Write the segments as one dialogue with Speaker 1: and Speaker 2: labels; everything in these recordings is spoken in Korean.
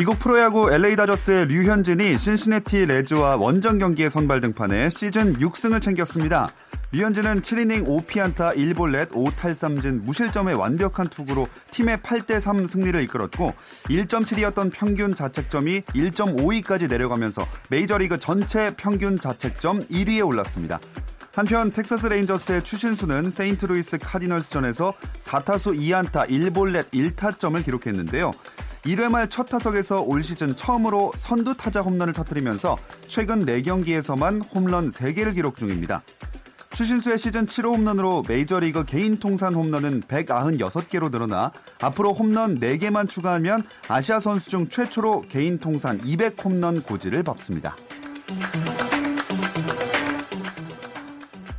Speaker 1: 미국 프로야구 LA 다저스의 류현진이 신시내티 레즈와 원정 경기에 선발 등판해 시즌 6승을 챙겼습니다. 류현진은 7이닝 5피안타 1볼넷 5탈삼진 무실점의 완벽한 투구로 팀의 8대3 승리를 이끌었고 1.7이었던 평균 자책점이 1.52까지 내려가면서 메이저리그 전체 평균 자책점 1위에 올랐습니다. 한편 텍사스 레인저스의 추신수는 세인트루이스 카디널스전에서 4타수 2안타 1볼넷 1타점을 기록했는데요. 1회 말 첫 타석에서 올 시즌 처음으로 선두 타자 홈런을 터뜨리면서 최근 4경기에서만 홈런 3개를 기록 중입니다. 추신수의 시즌 7호 홈런으로 메이저리그 개인 통산 홈런은 196개로 늘어나 앞으로 홈런 4개만 추가하면 아시아 선수 중 최초로 개인 통산 200 홈런 고지를 밟습니다.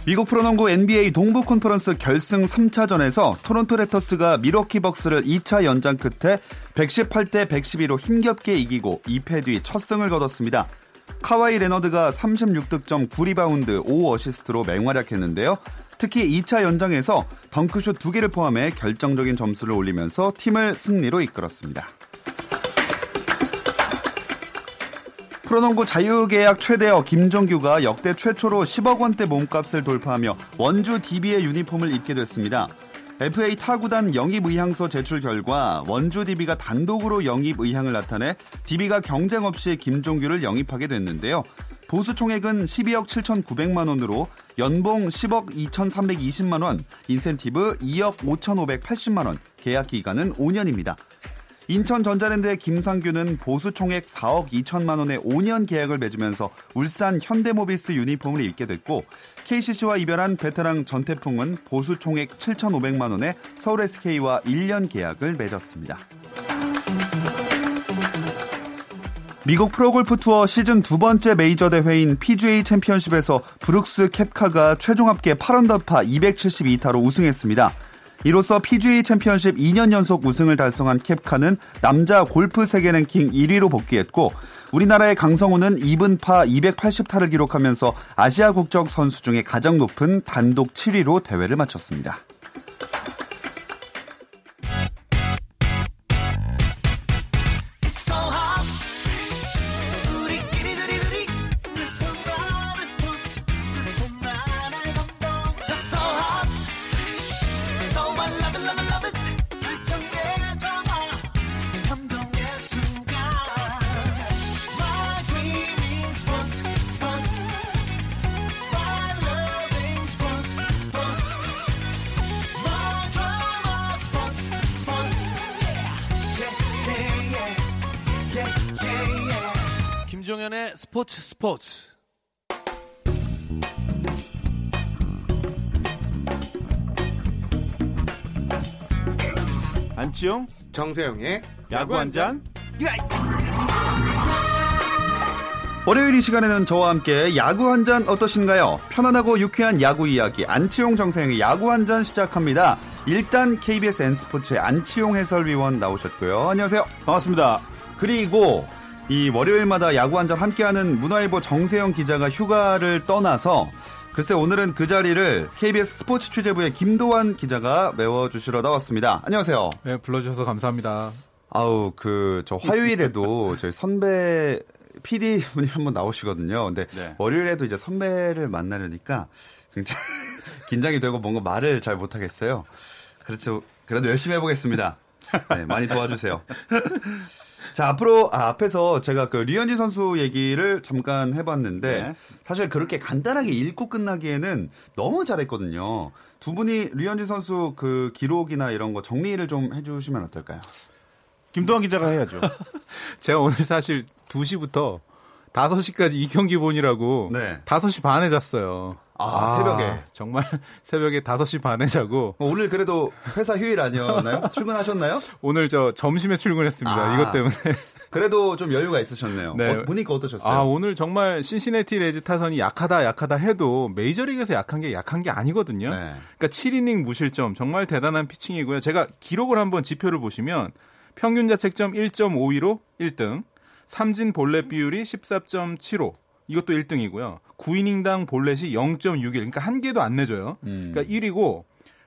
Speaker 1: 미국 프로농구 NBA 동부 컨퍼런스 결승 3차전에서 토론토 랩터스가 밀워키 벅스를 2차 연장 끝에 118대 112로 힘겹게 이기고 2패 뒤 첫 승을 거뒀습니다. 카와이 레너드가 36득점 9리바운드 5어시스트로 맹활약했는데요. 특히 2차 연장에서 덩크슛 2개를 포함해 결정적인 점수를 올리면서 팀을 승리로 이끌었습니다. 프로농구 자유계약 최대어 김종규가 역대 최초로 10억 원대 몸값을 돌파하며 원주 DB의 유니폼을 입게 됐습니다. FA 타구단 영입 의향서 제출 결과 원주 DB가 단독으로 영입 의향을 나타내 DB가 경쟁 없이 김종규를 영입하게 됐는데요. 보수 총액은 12억 7,900만 원으로 연봉 10억 2,320만 원, 인센티브 2억 5,580만 원, 계약 기간은 5년입니다. 인천 전자랜드의 김상규는 보수 총액 4억 2천만 원의 5년 계약을 맺으면서 울산 현대모비스 유니폼을 입게 됐고 KCC와 이별한 베테랑 전태풍은 보수 총액 7,500만 원의 서울 SK와 1년 계약을 맺었습니다. 미국 프로골프 투어 시즌 두 번째 메이저 대회인 PGA 챔피언십에서 브룩스 켑카가 최종 합계 8언더파 272타로 우승했습니다. 이로써 PGA 챔피언십 2년 연속 우승을 달성한 켑카는 남자 골프 세계 랭킹 1위로 복귀했고 우리나라의 강성우는 2분파 280타를 기록하면서 아시아 국적 선수 중에 가장 높은 단독 7위로 대회를 마쳤습니다.
Speaker 2: 김종현의 스포츠 스포츠.
Speaker 3: 안치용
Speaker 4: 정세영의
Speaker 3: 야구 한 잔.
Speaker 1: 월요일 이 시간에는 저와 함께 야구 한 잔 어떠신가요? 편안하고 유쾌한 야구 이야기 안치용 정세영의 야구 한 잔 시작합니다. 일단 KBS N스포츠의 안치용 해설위원 나오셨고요. 안녕하세요.
Speaker 3: 반갑습니다.
Speaker 1: 그리고 이 월요일마다 야구 한잔 함께하는 문화일보 정세영 기자가 휴가를 떠나서 글쎄 오늘은 그 자리를 KBS 스포츠 취재부의 김도환 기자가 메워주시러 나왔습니다. 안녕하세요.
Speaker 5: 네, 불러주셔서 감사합니다.
Speaker 1: 아우 그 저 화요일에도 저희 선배 PD 분이 한번 나오시거든요. 근데
Speaker 3: 네.
Speaker 1: 월요일에도 이제 선배를 만나려니까 굉장히 긴장이 되고 뭔가 말을 잘 못하겠어요. 그렇죠. 그래도 열심히 해보겠습니다. 네, 많이 도와주세요. 자, 앞으로, 아, 앞에서 제가 그 류현진 선수 얘기를 잠깐 해봤는데,
Speaker 3: 네.
Speaker 1: 사실 그렇게 간단하게 읽고 끝나기에는 너무 잘했거든요. 두 분이 류현진 선수 그 기록이나 이런 거 정리를 좀 해주시면 어떨까요?
Speaker 3: 김도환 기자가 해야죠.
Speaker 5: 제가 오늘 사실 2시부터 5시까지 이 경기 보느라고
Speaker 1: 네.
Speaker 5: 5시 반에 잤어요.
Speaker 1: 아, 새벽에.
Speaker 5: 정말 새벽에 5시 반에 자고
Speaker 1: 어, 오늘 그래도 회사 휴일 아니었나요? 출근하셨나요?
Speaker 5: 오늘 저 점심에 출근했습니다.
Speaker 1: 아.
Speaker 5: 이것 때문에.
Speaker 1: 그래도 좀 여유가 있으셨네요.
Speaker 5: 네.
Speaker 1: 어, 보니까 어떠셨어요?
Speaker 5: 아, 오늘 정말 신시내티 레즈 타선이 약하다 약하다 해도 메이저리그에서 약한 게 약한 게 아니거든요.
Speaker 1: 네.
Speaker 5: 그러니까 7이닝 무실점 정말 대단한 피칭이고요. 제가 기록을 한번 지표를 보시면 평균 자책점 1.52로 1등, 삼진 볼넷 비율이 14.75. 이것도 1등이고요. 9이닝당 볼넷이 0.61. 그러니까 한 개도 안 내줘요.
Speaker 1: 음.
Speaker 5: 그러니까 1위고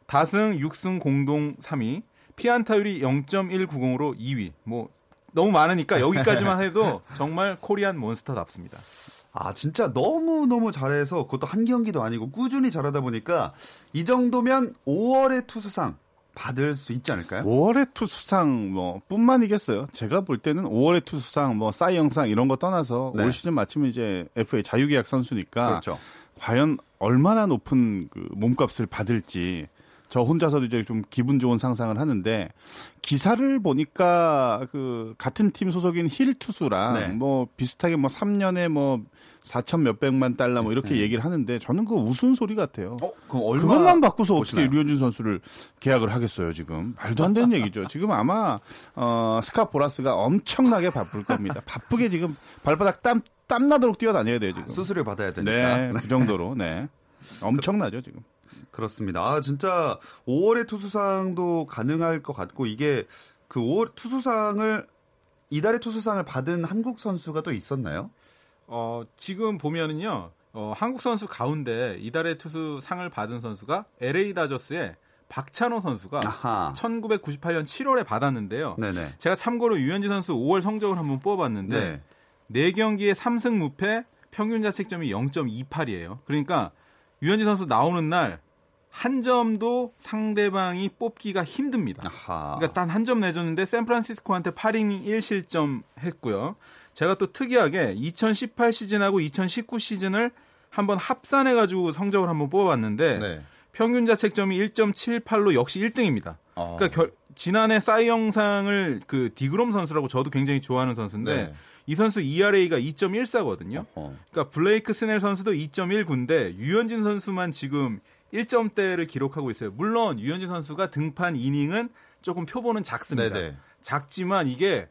Speaker 5: 다승 6승 공동 3위, 피안타율이 0.190으로 2위. 뭐 너무 많으니까 여기까지만 해도 정말 코리안 몬스터답습니다.
Speaker 1: 아, 진짜 너무너무 잘해서 그것도 한 경기도 아니고 꾸준히 잘하다 보니까 이 정도면 5월의 투수상 받을 수 있지 않을까요?
Speaker 3: 5월의 투수상 뭐 뿐만이겠어요. 제가 볼 때는 5월의 투수상 뭐 싸이영상 이런 거 떠나서
Speaker 1: 네.
Speaker 3: 올 시즌 마치면 이제 FA 자유계약 선수니까
Speaker 1: 그렇죠.
Speaker 3: 과연 얼마나 높은 그 몸값을 받을지 저 혼자서도 이제 좀 기분 좋은 상상을 하는데 기사를 보니까 그 같은 팀 소속인 힐 투수랑
Speaker 1: 네.
Speaker 3: 뭐 비슷하게 뭐 3년에 뭐 4천 몇백만 달러 뭐 이렇게 얘기를 하는데 저는 그거 우스운 소리 같아요.
Speaker 1: 어,
Speaker 3: 그것만 바꾸서
Speaker 1: 보시나요?
Speaker 3: 어떻게 류현진 선수를 계약을 하겠어요 지금 말도 안 되는 얘기죠. 지금 아마 어, 스캇 보라스가 엄청나게 바쁠 겁니다. 바쁘게 지금 발바닥 땀 땀나도록 뛰어다녀야 돼요 지금.
Speaker 1: 수수료 받아야 되니까.
Speaker 3: 네, 그 정도로 네 엄청나죠 지금.
Speaker 1: 그렇습니다. 아, 진짜 5월의 투수상도 가능할 것 같고 이게 그 5월 투수상을 이달의 투수상을 받은 한국 선수가 또 있었나요?
Speaker 5: 어, 지금 보면은요, 어, 한국 선수 가운데 이달의 투수 상을 받은 선수가 LA 다저스의 박찬호 선수가
Speaker 1: 아하.
Speaker 5: 1998년 7월에 받았는데요.
Speaker 1: 네네.
Speaker 5: 제가 참고로 유현진 선수 5월 성적을 한번 뽑아봤는데
Speaker 1: 네.
Speaker 5: 4경기에 3승 무패 평균 자책점이 0.28이에요. 그러니까 유현진 선수 나오는 날 한 점도 상대방이 뽑기가 힘듭니다.
Speaker 1: 아하.
Speaker 5: 그러니까 단 한 점 내줬는데 샌프란시스코한테 8이닝 1실점 했고요. 제가 또 특이하게 2018 시즌하고 2019 시즌을 한번 합산해 가지고 성적을 한번 뽑아봤는데
Speaker 1: 네.
Speaker 5: 평균 자책점이 1.78로 역시 1등입니다.
Speaker 1: 어.
Speaker 5: 그러니까 결- 지난해 싸이 영상을 그 디그롬 선수라고 저도 굉장히 좋아하는 선수인데
Speaker 1: 네.
Speaker 5: 이 선수 ERA가 2.14거든요.
Speaker 1: 어.
Speaker 5: 그러니까 블레이크 스넬 선수도 2.19인데 유현진 선수만 지금 1점대를 기록하고 있어요. 물론 유현진 선수가 등판 이닝은 조금 표본은 작습니다.
Speaker 1: 네네.
Speaker 5: 작지만 이게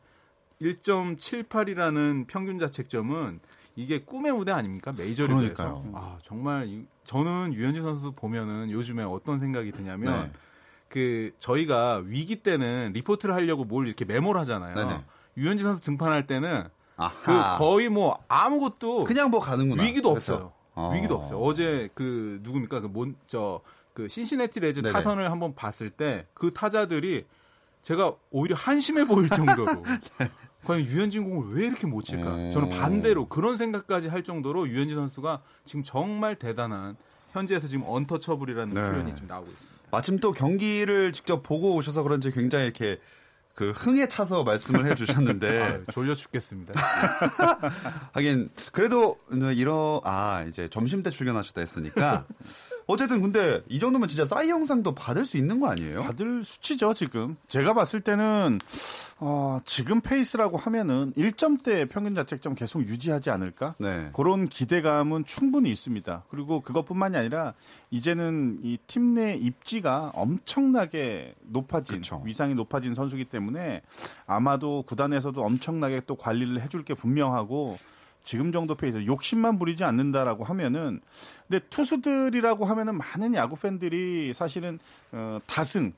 Speaker 5: 1.78이라는 평균 자책점은 이게 꿈의 무대 아닙니까? 메이저리그에서.
Speaker 1: 그러니까요.
Speaker 5: 아, 정말 이- 저는 유현진 선수 보면은 요즘에 어떤 생각이 드냐면
Speaker 1: 네.
Speaker 5: 그 저희가 위기 때는 리포트를 하려고 뭘 이렇게 메모를 하잖아요.
Speaker 1: 네네.
Speaker 5: 유현진 선수 등판할 때는
Speaker 1: 아하.
Speaker 5: 그 거의 뭐 아무것도
Speaker 1: 그냥 뭐 가는구나.
Speaker 5: 위기도
Speaker 1: 그래서.
Speaker 5: 없어요.
Speaker 1: 어.
Speaker 5: 위기도 없어요. 어제 그 누굽니까 그몬저그 신시내티 레즈
Speaker 1: 네네.
Speaker 5: 타선을 한번 봤을 때 그 타자들이 제가 오히려 한심해 보일 정도로 과연 유현진 공을 왜 이렇게 못 칠까?
Speaker 1: 음.
Speaker 5: 저는 반대로 그런 생각까지 할 정도로 유현진 선수가 지금 정말 대단한 현지에서 지금 언터처블이라는
Speaker 1: 네.
Speaker 5: 표현이 좀 나오고 있습니다.
Speaker 1: 마침 또 경기를 직접 보고 오셔서 그런지 굉장히 이렇게 그 흥에 차서 말씀을 해주셨는데
Speaker 5: 아유, 졸려 죽겠습니다.
Speaker 1: 하긴 그래도 이런 아 이제 점심 때 출연하셨다 했으니까 어쨌든 근데 이 정도면 진짜 싸이 영상도 받을 수 있는 거 아니에요?
Speaker 3: 받을 수치죠 지금. 제가 봤을 때는 어, 지금 페이스라고 하면은 1점대 평균 자책점 계속 유지하지 않을까?
Speaker 1: 네.
Speaker 3: 그런 기대감은 충분히 있습니다. 그리고 그것뿐만이 아니라 이제는 이 팀 내 입지가 엄청나게 높아진
Speaker 1: 그쵸.
Speaker 3: 위상이 높아진 선수기 때문에 아마도 구단에서도 엄청나게 또 관리를 해줄 게 분명하고 지금 정도 페이스 욕심만 부리지 않는다라고 하면은 근데 투수들이라고 하면은 많은 야구 팬들이 사실은 어, 다승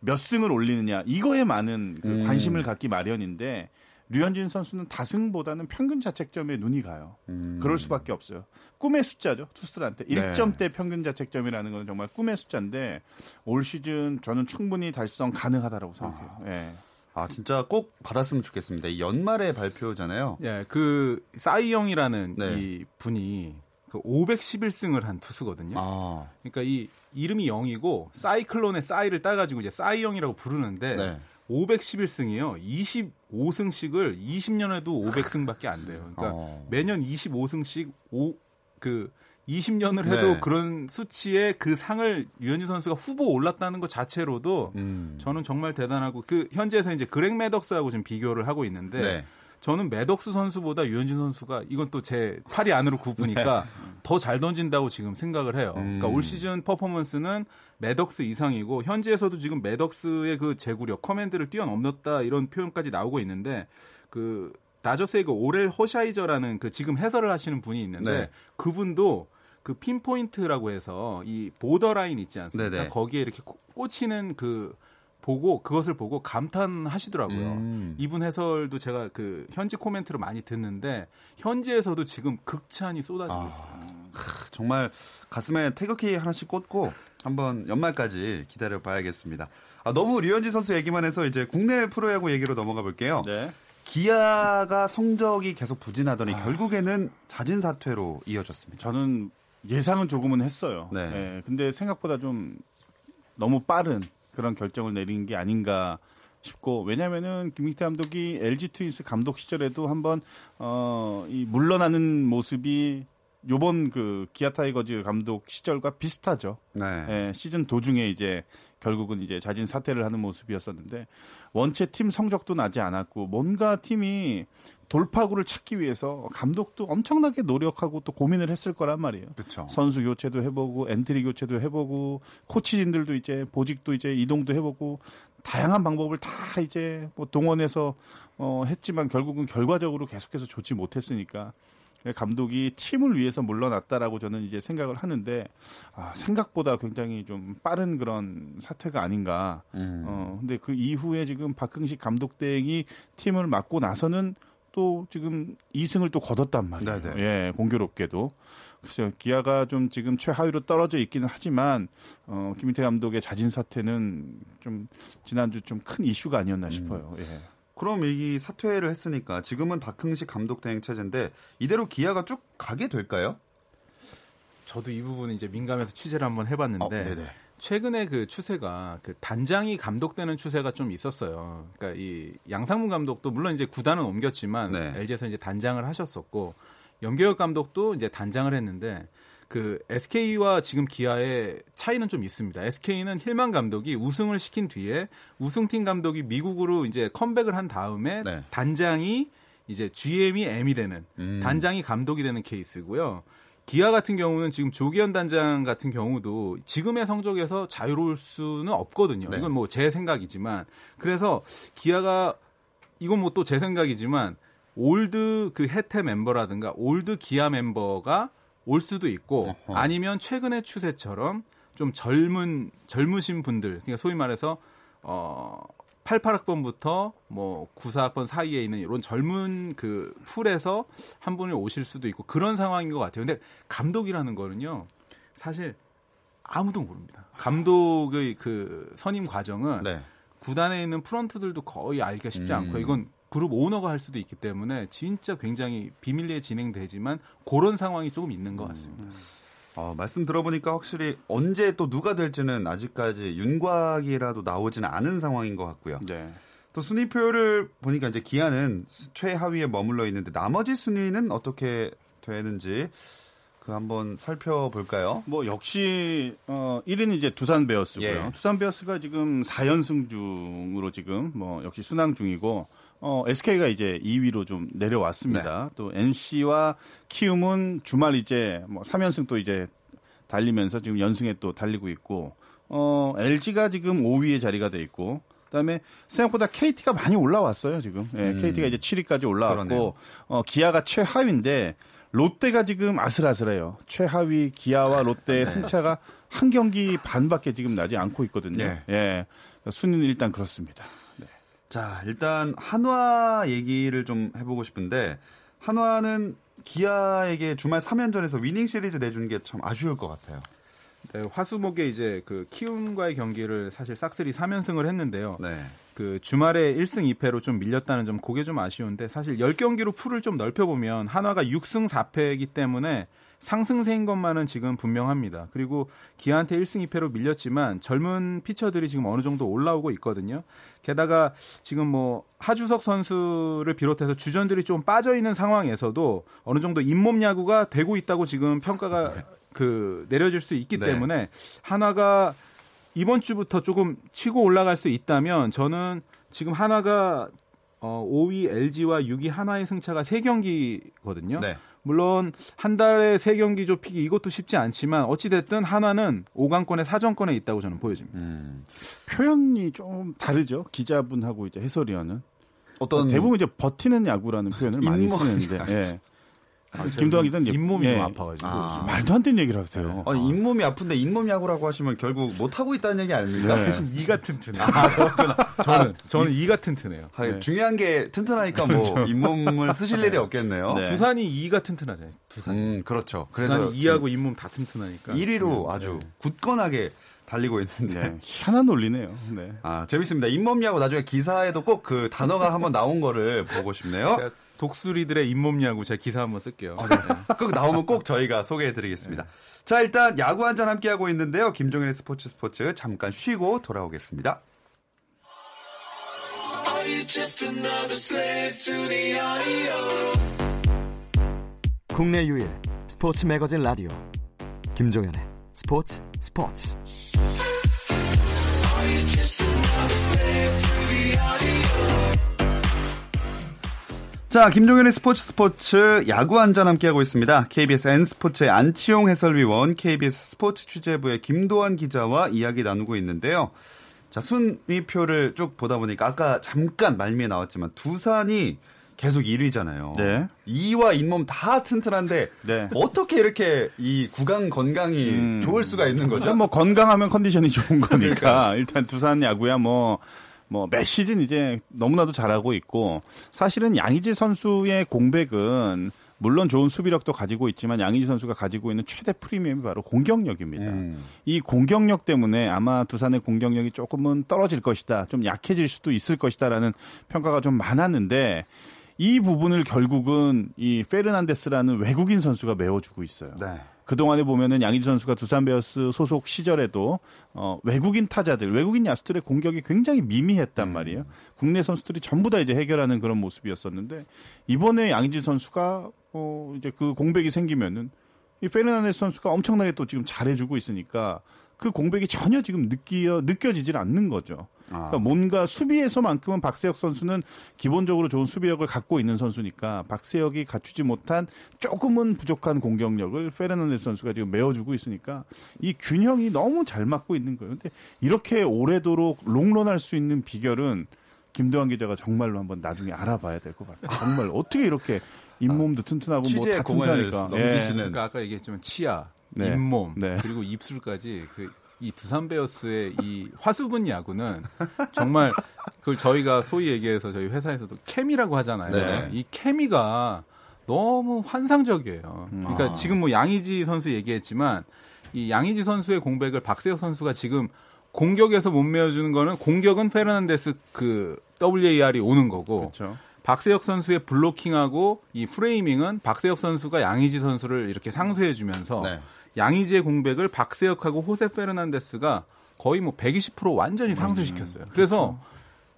Speaker 3: 몇 승을 올리느냐 이거에 많은 그
Speaker 1: 음.
Speaker 3: 관심을 갖기 마련인데 류현진 선수는 다승보다는 평균 자책점에 눈이 가요.
Speaker 1: 음.
Speaker 3: 그럴 수밖에 없어요. 꿈의 숫자죠 투수들한테
Speaker 1: 네.
Speaker 3: 1점대 평균 자책점이라는 건 정말 꿈의 숫자인데 올 시즌 저는 충분히 달성 가능하다라고 생각해요. 예.
Speaker 1: 아 진짜 꼭 받았으면 좋겠습니다. 이 연말에 발표잖아요.
Speaker 5: 예, 그 싸이영이라는
Speaker 1: 네.
Speaker 5: 이 분이 그 511승을 한 투수거든요.
Speaker 1: 아
Speaker 5: 그러니까 이 이름이 영이고 사이클론의 사이를 따가지고 이제 싸이영이라고 부르는데
Speaker 1: 네.
Speaker 5: 511승이요. 25승씩을 20년에도 500승밖에 안 돼요. 그러니까
Speaker 1: 어.
Speaker 5: 매년 25승씩 5, 그 20년을 해도
Speaker 1: 네.
Speaker 5: 그런 수치에 그 상을 유현진 선수가 후보 올랐다는 것 자체로도
Speaker 1: 음.
Speaker 5: 저는 정말 대단하고 그 현지에서 이제 그렉 매덕스하고 지금 비교를 하고 있는데
Speaker 1: 네.
Speaker 5: 저는 매덕스 선수보다 유현진 선수가 이건 또 제 팔이 안으로 굽으니까 더잘 던진다고 지금 생각을 해요. 그러니까 올 시즌 퍼포먼스는 매덕스 이상이고 현지에서도 지금 매덕스의 그 제구력, 커맨드를 뛰어넘었다 이런 표현까지 나오고 있는데 그 다저스의 그 오렐 허샤이저라는 그 지금 해설을 하시는 분이 있는데
Speaker 1: 네.
Speaker 5: 그분도 그 핀포인트라고 해서 이 보더라인 있지 않습니까?
Speaker 1: 네네.
Speaker 5: 거기에 이렇게 꽂- 꽂히는 그 보고 그것을 보고 감탄하시더라고요.
Speaker 1: 음.
Speaker 5: 이분 해설도 제가 그 현지 코멘트를 많이 듣는데 현지에서도 지금 극찬이 쏟아지고
Speaker 1: 아.
Speaker 5: 있어요.
Speaker 1: 크, 정말 가슴에 태극기 하나씩 꽂고 한번 연말까지 기다려 봐야겠습니다. 아, 너무 류현진 선수 얘기만 해서 이제 국내 프로야구 얘기로 넘어가 볼게요.
Speaker 3: 네.
Speaker 1: 기아가 성적이 계속 부진하더니
Speaker 3: 아.
Speaker 1: 결국에는 잦은 사퇴로 이어졌습니다.
Speaker 3: 저는 예상은 조금은 했어요.
Speaker 1: 네.
Speaker 3: 예, 근데 생각보다 좀 너무 빠른 그런 결정을 내린 게 아닌가 싶고 왜냐면은 김기태 감독이 LG 트윈스 감독 시절에도 한번 어이 물러나는 모습이 요번 그 기아 타이거즈 감독 시절과 비슷하죠.
Speaker 1: 네.
Speaker 3: 예, 시즌 도중에 이제 결국은 이제 자진 사퇴를 하는 모습이었었는데 원체 팀 성적도 나지 않았고 뭔가 팀이 돌파구를 찾기 위해서 감독도 엄청나게 노력하고 또 고민을 했을 거란 말이에요.
Speaker 1: 그렇죠.
Speaker 3: 선수 교체도 해보고 엔트리 교체도 해보고 코치진들도 이제 보직도 이제 이동도 해보고 다양한 방법을 다 이제 뭐 동원해서 어 했지만 결국은 결과적으로 계속해서 좋지 못했으니까 감독이 팀을 위해서 물러났다라고 저는 이제 생각을 하는데 아, 생각보다 굉장히 좀 빠른 그런 사태가 아닌가.
Speaker 1: 음.
Speaker 3: 어 근데 그 이후에 지금 박흥식 감독 대행이 팀을 맡고 나서는 또 지금 2승을 또 거뒀단 말이에요.
Speaker 1: 네네.
Speaker 3: 예, 공교롭게도. 글쎄요, 기아가 좀 지금 최하위로 떨어져 있기는 하지만 어, 김인태 감독의 자진 사퇴는 좀 지난주 좀 큰 이슈가 아니었나 싶어요. 예.
Speaker 1: 그럼 이 사퇴를 했으니까 지금은 박흥식 감독 대행 체제인데 이대로 기아가 쭉 가게 될까요?
Speaker 5: 저도 이 부분 이제 민감해서 취재를 한번 해봤는데
Speaker 1: 어, 네네.
Speaker 5: 최근에 그 추세가 그 단장이 감독되는 추세가 좀 있었어요. 그러니까 이 양상문 감독도 물론 이제 구단은 옮겼지만
Speaker 1: 네.
Speaker 5: LG에서 이제 단장을 하셨었고 염경엽 감독도 이제 단장을 했는데 그 SK와 지금 기아의 차이는 좀 있습니다. SK는 힐만 감독이 우승을 시킨 뒤에 우승팀 감독이 미국으로 이제 컴백을 한 다음에
Speaker 1: 네.
Speaker 5: 단장이 이제 GM이 M이 되는
Speaker 1: 음.
Speaker 5: 단장이 감독이 되는 케이스고요. 기아 같은 경우는 지금 조계현 단장 같은 경우도 지금의 성적에서 자유로울 수는 없거든요.
Speaker 1: 네.
Speaker 5: 이건 뭐 제 생각이지만 그래서 기아가 이건 뭐 또 제 생각이지만 올드 그 해태 멤버라든가 올드 기아 멤버가 올 수도 있고
Speaker 1: 어허.
Speaker 5: 아니면 최근의 추세처럼 좀 젊은 젊으신 분들 그러니까 소위 말해서 어 88학번부터 뭐 94학번 사이에 있는 이런 젊은 그 풀에서 한 분이 오실 수도 있고 그런 상황인 것 같아요. 근데 감독이라는 거는요. 사실 아무도 모릅니다. 감독의 그 선임 과정은
Speaker 1: 네.
Speaker 5: 구단에 있는 프런트들도 거의 알기가 쉽지
Speaker 1: 음.
Speaker 5: 않고 이건 그룹 오너가 할 수도 있기 때문에 진짜 굉장히 비밀리에 진행되지만 그런 상황이 조금 있는 것 같습니다.
Speaker 1: 어, 말씀 들어보니까 확실히 언제 또 누가 될지는 아직까지 윤곽이라도 나오지는 않은 상황인 것 같고요.
Speaker 3: 네.
Speaker 1: 또 순위표를 보니까 이제 기아는 최하위에 머물러 있는데 나머지 순위는 어떻게 되는지 그 한번 살펴볼까요?
Speaker 3: 뭐 역시 어 1위는 이제 두산 베어스고요.
Speaker 1: 예.
Speaker 3: 두산 베어스가 지금 4연승 중으로 지금 뭐 역시 순항 중이고 어 SK가 이제 2위로 좀 내려왔습니다. 또 NC와 키움은 주말 이제 뭐 3연승 또 이제 달리면서 지금 연승에 또 달리고 있고 어 LG가 지금 5위에 자리가 돼 있고 그다음에 생각보다 KT가 많이 올라왔어요 지금. 예,
Speaker 1: 음.
Speaker 3: KT가 이제 7위까지 올라왔고
Speaker 1: 그러네요.
Speaker 3: 어 기아가 최하위인데 롯데가 지금 아슬아슬해요. 최하위 기아와 롯데의
Speaker 1: 네.
Speaker 3: 승차가 한 경기 반밖에 지금 나지 않고 있거든요.
Speaker 1: 예.
Speaker 3: 예. 순위는 일단 그렇습니다.
Speaker 1: 자, 일단 한화 얘기를 좀 해보고 싶은데 한화는 기아에게 주말 3연전에서 위닝 시리즈 내주는 게 참 아쉬울 것 같아요.
Speaker 5: 네, 화수목에 이제 그 키움과의 경기를 사실 싹쓸이 3연승을 했는데요.
Speaker 1: 네.
Speaker 5: 그 주말에 1승 2패로 좀 밀렸다는 점 그게 좀 아쉬운데 사실 10경기로 풀을 좀 넓혀 보면 한화가 6승 4패이기 때문에 상승세인 것만은 지금 분명합니다. 그리고 기아한테 1승 2패로 밀렸지만 젊은 피처들이 지금 어느 정도 올라오고 있거든요. 게다가 지금 뭐 하주석 선수를 비롯해서 주전들이 좀 빠져 있는 상황에서도 어느 정도 잇몸 야구가 되고 있다고 지금 평가가 그 내려질 수 있기
Speaker 1: 네.
Speaker 5: 때문에 한화가 이번 주부터 조금 치고 올라갈 수 있다면 저는 지금 하나가 어, 5위 LG와 6위 하나의 승차가 3경기거든요.
Speaker 1: 네.
Speaker 5: 물론 한 달에 3경기 좁히기 이것도 쉽지 않지만 어찌 됐든 하나는 5강권에 사정권에 있다고 저는 보여집니다.
Speaker 1: 음.
Speaker 3: 표현이 좀 다르죠. 기자분하고 이제 해설위원은
Speaker 1: 어떤
Speaker 3: 대부분 이제 버티는 야구라는 표현을 많이. 쓰는데 예. 김도환 기자는 이제
Speaker 5: 잇몸이
Speaker 3: 예.
Speaker 5: 좀 아파가지고
Speaker 1: 아.
Speaker 3: 말도 안 되는 얘기를 하세요.
Speaker 1: 아니 잇몸이 아픈데 잇몸 야구라고 하시면 결국 못 하고 있다는 얘기 아닙니까?
Speaker 3: 네.
Speaker 5: 대신 이가 튼튼해요. 저는 저는 이 가 튼튼해요.
Speaker 1: 아,
Speaker 3: 네.
Speaker 1: 중요한 게 튼튼하니까 뭐 잇몸을 쓰실 일이 없겠네요.
Speaker 3: 네.
Speaker 5: 두산이 이가 튼튼하잖아요. 두산.
Speaker 1: 음, 그렇죠. 그래서
Speaker 5: 두산이 이하고 잇몸 다 튼튼하니까.
Speaker 1: 1위로 아주 굳건하게 달리고 있는데.
Speaker 3: 네. 희한한 논리네요. 네.
Speaker 1: 아, 재밌습니다. 잇몸 야구 나중에 기사에도 꼭 그 단어가 한번 나온 거를 보고 싶네요.
Speaker 5: 독수리들의 잇몸 야구 제가 기사 한번 쓸게요.
Speaker 1: 꼭 나오면 꼭 저희가 소개해 드리겠습니다. 자, 일단 야구 한 잔 함께 하고 있는데요. 김종현의 스포츠 스포츠 잠깐 쉬고 돌아오겠습니다.
Speaker 4: 국내 유일 스포츠 매거진 라디오 김종현의 스포츠 스포츠
Speaker 1: 자, 김종현의 스포츠 스포츠 야구 한잔 함께 하고 있습니다. KBS N 스포츠의 안치용 해설위원, KBS 스포츠 취재부의 김도환 기자와 이야기 나누고 있는데요. 자, 순위표를 쭉 보다 보니까 아까 잠깐 말미에 나왔지만 두산이 계속 1위잖아요.
Speaker 3: 네.
Speaker 1: 2와 잇몸 다 튼튼한데
Speaker 3: 네.
Speaker 1: 어떻게 이렇게 이 구강 건강이
Speaker 3: 음.
Speaker 1: 좋을 수가 있는 거죠?
Speaker 3: 뭐 건강하면 컨디션이 좋은 거니까
Speaker 1: 그러니까.
Speaker 3: 일단 두산 야구야 뭐. 뭐매 시즌 이제 너무나도 잘하고 있고 사실은 양의지 선수의 공백은 물론 좋은 수비력도 가지고 있지만 양의지 선수가 가지고 있는 최대 프리미엄이 바로 공격력입니다.
Speaker 1: 음.
Speaker 3: 이 공격력 때문에 아마 두산의 공격력이 조금은 떨어질 것이다. 좀 약해질 수도 있을 것이다라는 평가가 좀 많았는데 이 부분을 결국은 이 페르난데스라는 외국인 선수가 메워주고 있어요.
Speaker 1: 네.
Speaker 3: 그동안에 보면은 양희지 선수가 두산 베어스 소속 시절에도 어 외국인 타자들, 외국인 야수들의 공격이 굉장히 미미했단 말이에요. 국내 선수들이 전부 다 이제 해결하는 그런 모습이었었는데 이번에 양희지 선수가 어 이제 그 공백이 생기면은 이 페르난데스 선수가 엄청나게 또 지금 잘해주고 있으니까 그 공백이 전혀 지금 느끼어 느껴지질 않는 거죠.
Speaker 1: 아.
Speaker 3: 그러니까 뭔가 수비에서만큼은 박세혁 선수는 기본적으로 좋은 수비력을 갖고 있는 선수니까 박세혁이 갖추지 못한 조금은 부족한 공격력을 페르난데스 선수가 지금 메워주고 있으니까 이 균형이 너무 잘 맞고 있는 거예요. 근데 이렇게 오래도록 롱런할 수 있는 비결은 김도환 기자가 정말로 한번 나중에 알아봐야 될 것 같아요. 정말 어떻게 이렇게 잇몸도 튼튼하고 뭐
Speaker 1: 취재의
Speaker 3: 다
Speaker 1: 공을
Speaker 3: 튼튼하니까.
Speaker 1: 넘기시는.
Speaker 5: 그러니까 아까 얘기했지만 치아,
Speaker 3: 네.
Speaker 5: 잇몸
Speaker 3: 네.
Speaker 5: 그리고 입술까지 그 이 두산 베어스의 이 화수분 야구는 정말 그걸 저희가 소위 얘기해서 저희 회사에서도 케미라고 하잖아요.
Speaker 1: 네.
Speaker 5: 이 케미가 너무 환상적이에요. 그러니까
Speaker 1: 아.
Speaker 5: 지금 뭐 양의지 선수 얘기했지만 이 양의지 선수의 공백을 박세혁 선수가 지금 공격에서 못 메워주는 거는 공격은 페르난데스 그 WAR이 오는 거고
Speaker 3: 그렇죠.
Speaker 5: 박세혁 선수의 블로킹하고 이 프레이밍은 박세혁 선수가 양의지 선수를 이렇게 상쇄해주면서
Speaker 1: 네.
Speaker 5: 양의지의 공백을 박세혁하고 호세 페르난데스가 거의 뭐 120% 완전히 상쇄시켰어요. 그래서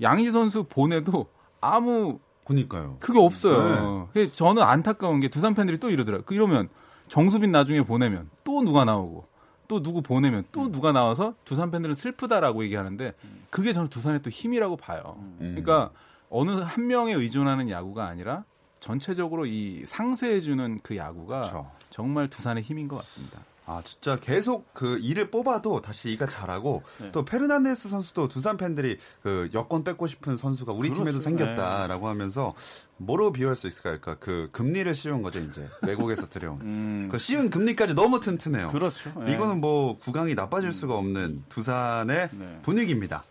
Speaker 5: 양의지 선수 보내도 아무
Speaker 1: 그니까요.
Speaker 5: 그게 없어요. 그래서 저는 안타까운 게 두산 팬들이 또 이러더라고요. 그 이러면 정수빈 나중에 보내면 또 누가 나오고 또 누구 보내면 또 누가 나와서 두산 팬들은 슬프다라고 얘기하는데 그게 저는 두산의 또 힘이라고 봐요. 그러니까 어느 한 명에 의존하는 야구가 아니라 전체적으로 이 상쇄해주는 그 야구가
Speaker 1: 그렇죠.
Speaker 5: 정말 두산의 힘인 것 같습니다.
Speaker 1: 아 진짜 계속 그 일을 뽑아도 다시 이가 잘하고 또 페르난데스 선수도 두산 팬들이 그 여권 뺏고 싶은 선수가 우리 팀에도
Speaker 3: 그렇죠.
Speaker 1: 생겼다라고 하면서 뭐로 비유할 수 있을까요? 그러니까 그 금리를 씌운 거죠 이제 외국에서 들여온 그 씌운 금리까지 너무 튼튼해요.
Speaker 3: 그렇죠. 예.
Speaker 1: 이거는 뭐 구강이 나빠질 수가 없는 두산의
Speaker 3: 네.
Speaker 1: 분위기입니다.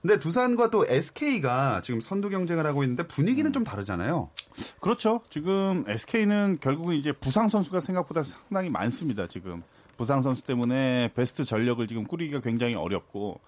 Speaker 1: 근데 두산과 또 SK가 지금 선두 경쟁을 하고 있는데 분위기는 좀 다르잖아요.
Speaker 3: 그렇죠. 지금 SK는 결국은 이제 부상 선수가 생각보다 상당히 많습니다. 지금 부상 선수 때문에 베스트 전력을 지금 꾸리기가 굉장히 어렵고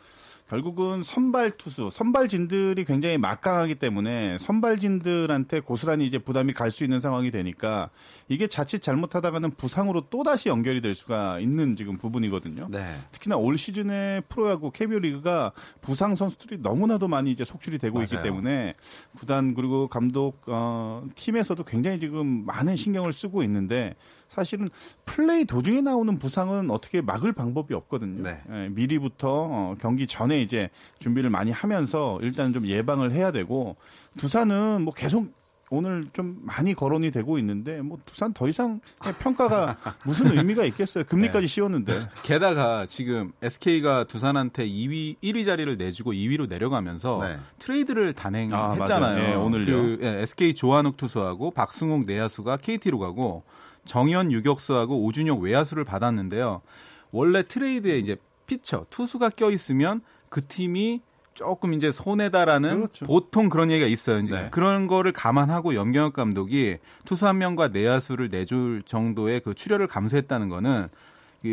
Speaker 3: 결국은 선발 투수, 선발진들이 굉장히 막강하기 때문에 선발진들한테 고스란히 이제 부담이 갈 수 있는 상황이 되니까 이게 자칫 잘못하다가는 부상으로 또 다시 연결이 될 수가 있는 지금 부분이거든요.
Speaker 1: 네.
Speaker 3: 특히나 올 시즌에 프로야구 KBO 리그가 부상 선수들이 너무나도 많이 이제 속출이 되고 있기
Speaker 1: 맞아요.
Speaker 3: 때문에 구단 그리고 감독 어, 팀에서도 굉장히 지금 많은 신경을 쓰고 있는데 사실은 플레이 도중에 나오는 부상은 어떻게 막을 방법이 없거든요.
Speaker 1: 네.
Speaker 3: 예, 미리부터 어, 경기 전에 이제 준비를 많이 하면서 일단 좀 예방을 해야 되고 두산은 뭐 계속 오늘 좀 많이 거론이 되고 있는데 뭐 두산 더 이상 평가가 무슨 의미가 있겠어요. 금리까지 씌웠는데.
Speaker 5: 게다가 지금 SK가 두산한테 2위 1위 자리를 내주고 2위로 내려가면서
Speaker 1: 네.
Speaker 5: 트레이드를
Speaker 3: 아,
Speaker 5: 단행했잖아요.
Speaker 3: 맞아요. 예, 오늘요.
Speaker 5: 그, 예, SK 조한욱 투수하고 박승욱 내야수가 KT로 가고 정현 유격수하고 오준혁 외야수를 받았는데요. 원래 트레이드에 이제 피처 투수가 껴 있으면 그 팀이 조금 이제 손해다라는
Speaker 3: 그렇죠.
Speaker 5: 보통 그런 얘기가 있어요. 이제
Speaker 1: 네.
Speaker 5: 그런 거를 감안하고 염경엽 감독이 투수 한 명과 내야수를 내줄 정도의 그 출혈을 감수했다는 거는 이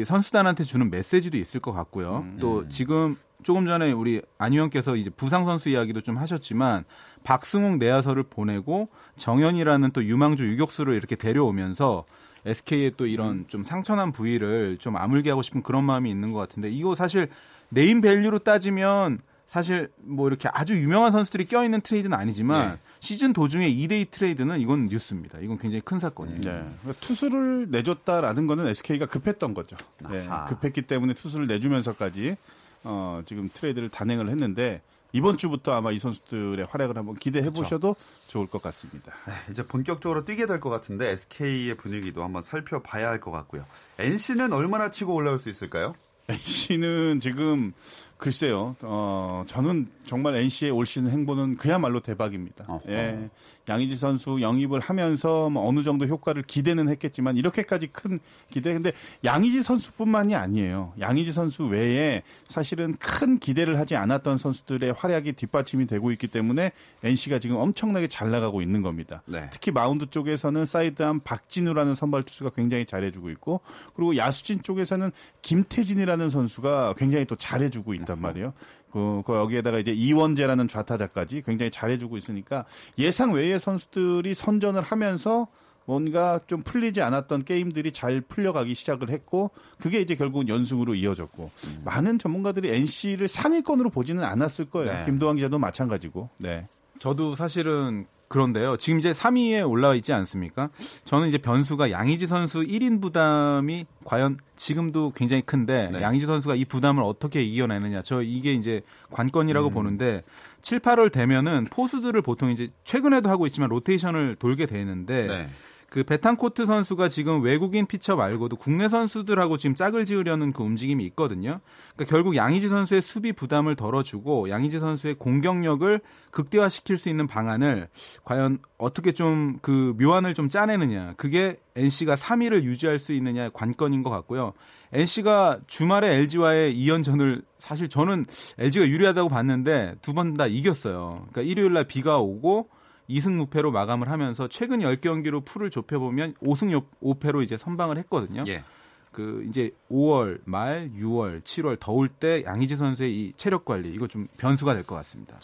Speaker 5: 선수단한테 주는 메시지도 있을 것 같고요.
Speaker 3: 음.
Speaker 5: 또 지금 조금 전에 우리 안 의원께서 이제 부상 선수 이야기도 좀 하셨지만 박승욱 내야서를 보내고 정현이라는 또 유망주 유격수를 이렇게 데려오면서 SK의 또
Speaker 3: 음.
Speaker 5: 이런 좀 상처난 부위를 좀 아물게 하고 싶은 그런 마음이 있는 것 같은데 이거 사실 네임 밸류로 따지면 사실 뭐 이렇게 아주 유명한 선수들이 껴있는 트레이드는 아니지만
Speaker 1: 네.
Speaker 5: 시즌 도중에 2대2 트레이드는 이건 뉴스입니다. 이건 굉장히 큰 사건이에요.
Speaker 3: 네. 그러니까 투수를 내줬다라는 거는 SK가 급했던 거죠. 네. 급했기 때문에 투수를 내주면서까지 어, 지금 트레이드를 단행을 했는데 이번 주부터 아마 이 선수들의 활약을 한번 기대해 보셔도 좋을 것 같습니다.
Speaker 1: 네, 이제 본격적으로 뛰게 될 것 같은데 SK의 분위기도 한번 살펴봐야 할 것 같고요. NC는 얼마나 치고 올라올 수 있을까요?
Speaker 3: NC는 지금 글쎄요. 어, 저는 정말 NC의 올 시즌 행보는 그야말로 대박입니다.
Speaker 1: 어허.
Speaker 3: 예. 양의지 선수 영입을 하면서 뭐 어느 정도 효과를 기대는 했겠지만 이렇게까지 큰 기대 근데 양의지 선수뿐만이 아니에요. 양의지 선수 외에 사실은 큰 기대를 하지 않았던 선수들의 활약이 뒷받침이 되고 있기 때문에 NC가 지금 엄청나게 잘 나가고 있는 겁니다.
Speaker 1: 네.
Speaker 3: 특히 마운드 쪽에서는 사이드암 박진우라는 선발 투수가 굉장히 잘해주고 있고 그리고 야수진 쪽에서는 김태진이라는 선수가 굉장히 또 잘해주고 있단 말이에요. 그, 그 여기에다가 이제 이원재라는 좌타자까지 굉장히 잘해주고 있으니까 예상 외의 선수들이 선전을 하면서 뭔가 좀 풀리지 않았던 게임들이 잘 풀려가기 시작을 했고 그게 이제 결국은 연승으로 이어졌고 많은 전문가들이 NC를 상위권으로 보지는 않았을 거예요.
Speaker 1: 네.
Speaker 3: 김도환 기자도 마찬가지고. 네.
Speaker 5: 저도 사실은 그런데요. 지금 이제 3위에 올라와 있지 않습니까? 저는 이제 변수가 양의지 선수 1인 부담이 과연 지금도 굉장히 큰데
Speaker 1: 네.
Speaker 5: 양의지 선수가 이 부담을 어떻게 이겨내느냐. 저 이게 이제 관건이라고
Speaker 1: 음.
Speaker 5: 보는데 7, 8월 되면은 포수들을 보통 이제 최근에도 하고 있지만 로테이션을 돌게 되는데
Speaker 1: 네.
Speaker 5: 그 베탄코트 선수가 지금 외국인 피처 말고도 국내 선수들하고 지금 짝을 지으려는 그 움직임이 있거든요. 그러니까 결국 양의지 선수의 수비 부담을 덜어주고 양의지 선수의 공격력을 극대화시킬 수 있는 방안을 과연 어떻게 좀 그 묘안을 좀 짜내느냐. 그게 NC가 3위를 유지할 수 있느냐의 관건인 것 같고요. NC가 주말에 LG와의 2연전을 사실 저는 LG가 유리하다고 봤는데 두 번 다 이겼어요. 그러니까 일요일 날 비가 오고 2승 무패로 마감을 하면서 최근 10경기로 풀을 좁혀 보면 5승 5패로 이제 선방을 했거든요.
Speaker 1: 예.
Speaker 5: 그 이제 5월 말, 6월, 7월 더울 때 양의지 선수의 이 체력 관리 이거 좀 변수가 될 것 같습니다.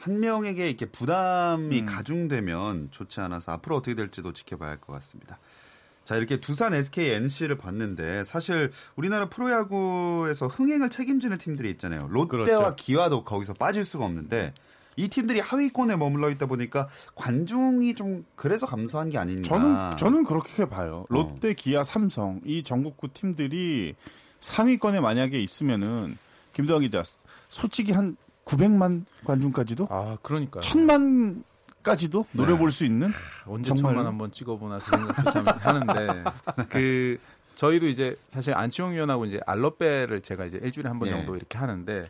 Speaker 1: 한 명에게 이렇게 부담이
Speaker 3: 음.
Speaker 1: 가중되면 좋지 않아서 앞으로 어떻게 될지도 지켜봐야 할 것 같습니다. 자, 이렇게 두산, SK, NC를 봤는데 사실 우리나라 프로야구에서 흥행을 책임지는 팀들이 있잖아요. 롯데와
Speaker 3: 그렇죠.
Speaker 1: 기아도 거기서 빠질 수가 없는데 이 팀들이 하위권에 머물러 있다 보니까 관중이 좀 그래서 감소한 게 아닌가.
Speaker 3: 저는 저는 그렇게 봐요.
Speaker 1: 어.
Speaker 3: 롯데, 기아, 삼성 이 전국구 팀들이 상위권에 만약에 있으면은 김도환 기자 솔직히 한 900만 관중까지도
Speaker 5: 아, 그러니까
Speaker 3: 천만 까지도 노려볼 수 있는
Speaker 5: 언제
Speaker 3: 정말로?
Speaker 5: 천만 한번 찍어보나 그 생각도 참 하는데 그 저희도 이제 사실 안치홍 위원하고 이제 알러베를 제가 이제 일주일에 한번
Speaker 1: 예.
Speaker 5: 정도 이렇게 하는데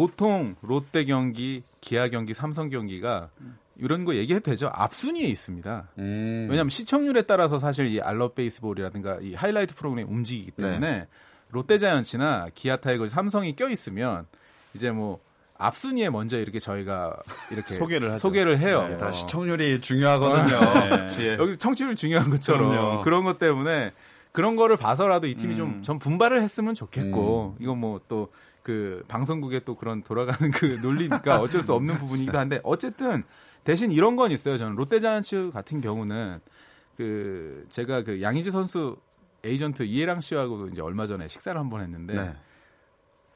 Speaker 5: 보통 롯데 경기, 기아 경기, 삼성 경기가 이런 거 얘기해도 되죠. 앞순위에 있습니다.
Speaker 1: 음.
Speaker 5: 왜냐하면 시청률에 따라서 사실 이 I Love Baseball이라든가 이 하이라이트 프로그램이 움직이기
Speaker 1: 네.
Speaker 5: 때문에 롯데자이언츠나 기아 타이거즈, 삼성이 껴 있으면 이제 뭐 앞순위에 먼저 이렇게 저희가 이렇게
Speaker 3: 소개를.
Speaker 5: 소개를 해요.
Speaker 3: 네,
Speaker 1: 다 시청률이 중요하거든요.
Speaker 3: 네.
Speaker 1: 예.
Speaker 5: 여기 청취율 중요한 것처럼
Speaker 1: 그럼요.
Speaker 5: 그런 것 때문에 그런 거를 봐서라도 이 팀이
Speaker 3: 음.
Speaker 5: 좀전 분발을 했으면 좋겠고
Speaker 1: 음.
Speaker 5: 이건 뭐또 그 방송국의 또 그런 돌아가는 그 논리니까 어쩔 수 없는 부분이기도 한데 어쨌든 대신 이런 건 있어요. 저는 롯데자이언츠 같은 경우는 그 제가 그 양의지 선수 에이전트 이예랑 씨하고도 이제 얼마 전에 식사를 한번 했는데
Speaker 1: 네.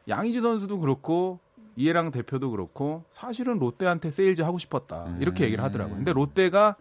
Speaker 5: 양의지 선수도 그렇고 이예랑 대표도 그렇고 사실은 롯데한테 세일즈 하고 싶었다 이렇게 얘기를 하더라고요. 근데 롯데가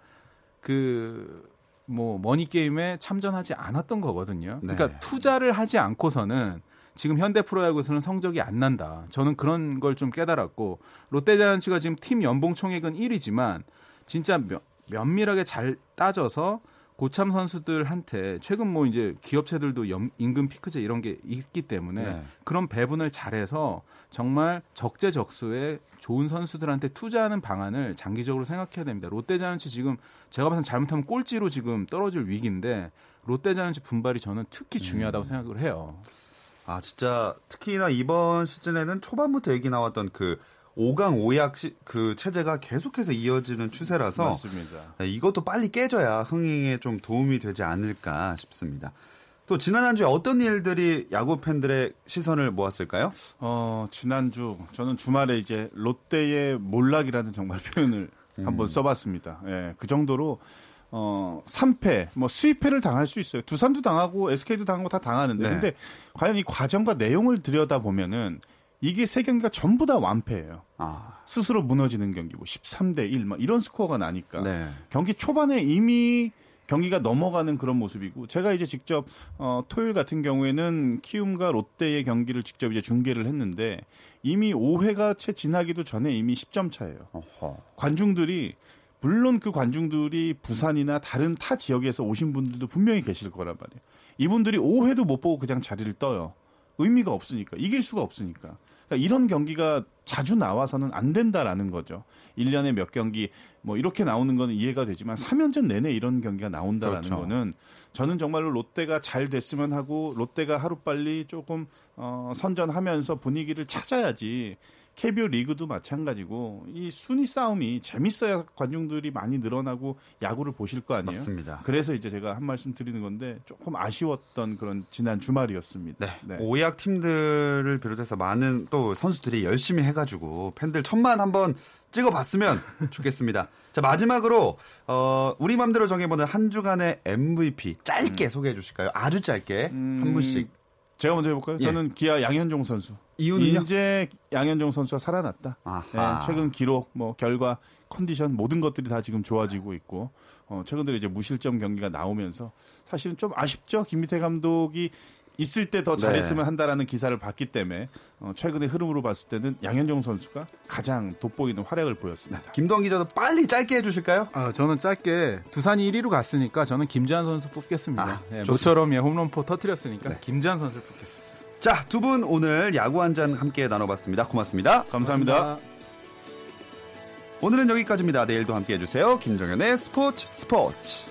Speaker 5: 그 뭐 머니 게임에 참전하지 않았던 거거든요.
Speaker 1: 네.
Speaker 5: 그러니까 투자를 하지 않고서는 지금 현대 프로야구에서는 성적이 안 난다. 저는 그런 걸 좀 깨달았고 롯데자이언츠가 지금 팀 연봉 총액은 1위지만 진짜 면, 면밀하게 잘 따져서 고참 선수들한테 최근 뭐 이제 기업체들도 연- 임금 피크제 이런 게 있기 때문에
Speaker 1: 네.
Speaker 5: 그런 배분을 잘해서 정말 적재적소에 좋은 선수들한테 투자하는 방안을 장기적으로 생각해야 됩니다. 롯데자이언츠 지금 제가 봐서는 잘못하면 꼴찌로 지금 떨어질 위기인데 롯데자이언츠 분발이 저는 특히 중요하다고 생각을 해요.
Speaker 1: 아 진짜 특히나 이번 시즌에는 초반부터 얘기 나왔던 그 5강 5약 시, 그 체제가 계속해서 이어지는 추세라서
Speaker 3: 맞습니다.
Speaker 1: 네, 이것도 빨리 깨져야 흥행에 좀 도움이 되지 않을까 싶습니다. 또 지난 한 주에 어떤 일들이 야구 팬들의 시선을 모았을까요?
Speaker 3: 어, 지난주 저는 주말에 이제 롯데의 몰락이라는 정말 표현을 한번 써봤습니다. 예, 그 정도로 어, 3패, 뭐 수입패를 당할 수 있어요. 두산도 당하고 SK도 당하고 다 당하는데
Speaker 1: 네.
Speaker 3: 근데 과연 이 과정과 내용을 들여다 보면은 이게 세 경기가 전부 다 완패예요.
Speaker 1: 아,
Speaker 3: 스스로 무너지는 경기고 13대 1, 막 이런 스코어가 나니까
Speaker 1: 네.
Speaker 3: 경기 초반에 이미 경기가 넘어가는 그런 모습이고 제가 이제 직접 어, 토요일 같은 경우에는 키움과 롯데의 경기를 직접 이제 중계를 했는데 이미 5회가 채 지나기도 전에 이미 10점 차예요.
Speaker 1: 어허.
Speaker 3: 관중들이 물론 그 관중들이 부산이나 다른 타 지역에서 오신 분들도 분명히 계실 거란 말이에요. 이분들이 5회도 못 보고 그냥 자리를 떠요. 의미가 없으니까 이길 수가 없으니까. 그러니까 이런 경기가 자주 나와서는 안 된다라는 거죠. 1년에 몇 경기 뭐 이렇게 나오는 거는 이해가 되지만 3연전 내내 이런 경기가 나온다라는
Speaker 1: 그렇죠.
Speaker 3: 거는 저는 정말로 롯데가 잘 됐으면 하고 롯데가 하루빨리 조금 어, 선전하면서 분위기를 찾아야지 KBO 리그도 마찬가지고 이 순위 싸움이 재밌어야 관중들이 많이 늘어나고 야구를 보실 거 아니에요.
Speaker 1: 맞습니다.
Speaker 3: 그래서 이제 제가 한 말씀 드리는 건데 조금 아쉬웠던 그런 지난 주말이었습니다.
Speaker 1: 네. 오약 팀들을 비롯해서 많은 또 선수들이 열심히 해가지고 팬들 천만 한번 찍어봤으면 좋겠습니다. 자 마지막으로 어, 우리 맘대로 정해보는 한 주간의 MVP 짧게 소개해 주실까요? 아주 짧게 한 분씩.
Speaker 3: 제가 먼저 해볼까요?
Speaker 1: 예.
Speaker 3: 저는 기아 양현종 선수.
Speaker 1: 이유는요?
Speaker 3: 이제 양현종 선수가 살아났다. 예, 최근 기록, 뭐 결과, 컨디션 모든 것들이 다 지금 좋아지고 있고 어, 최근 들에 이제 무실점 경기가 나오면서 사실은 좀 아쉽죠. 김미태 감독이 있을 때 더 잘했으면 한다라는 기사를 봤기 때문에 어, 최근의 흐름으로 봤을 때는 양현종 선수가 가장 돋보이는 활약을 보였습니다.
Speaker 1: 김동 기자도 빨리 짧게 해주실까요?
Speaker 5: 아, 저는 짧게 두산이 1위로 갔으니까 저는 김재환 선수 뽑겠습니다.
Speaker 1: 아,
Speaker 5: 예,
Speaker 1: 좋습니다.
Speaker 5: 모처럼 예, 홈런포 터트렸으니까
Speaker 1: 네.
Speaker 5: 김재환 선수를 뽑겠습니다.
Speaker 1: 자, 두 분 오늘 야구 한 잔 함께 나눠봤습니다. 고맙습니다.
Speaker 3: 감사합니다.
Speaker 1: 오늘은 여기까지입니다. 내일도 함께 해주세요. 김정현의 스포츠 스포츠.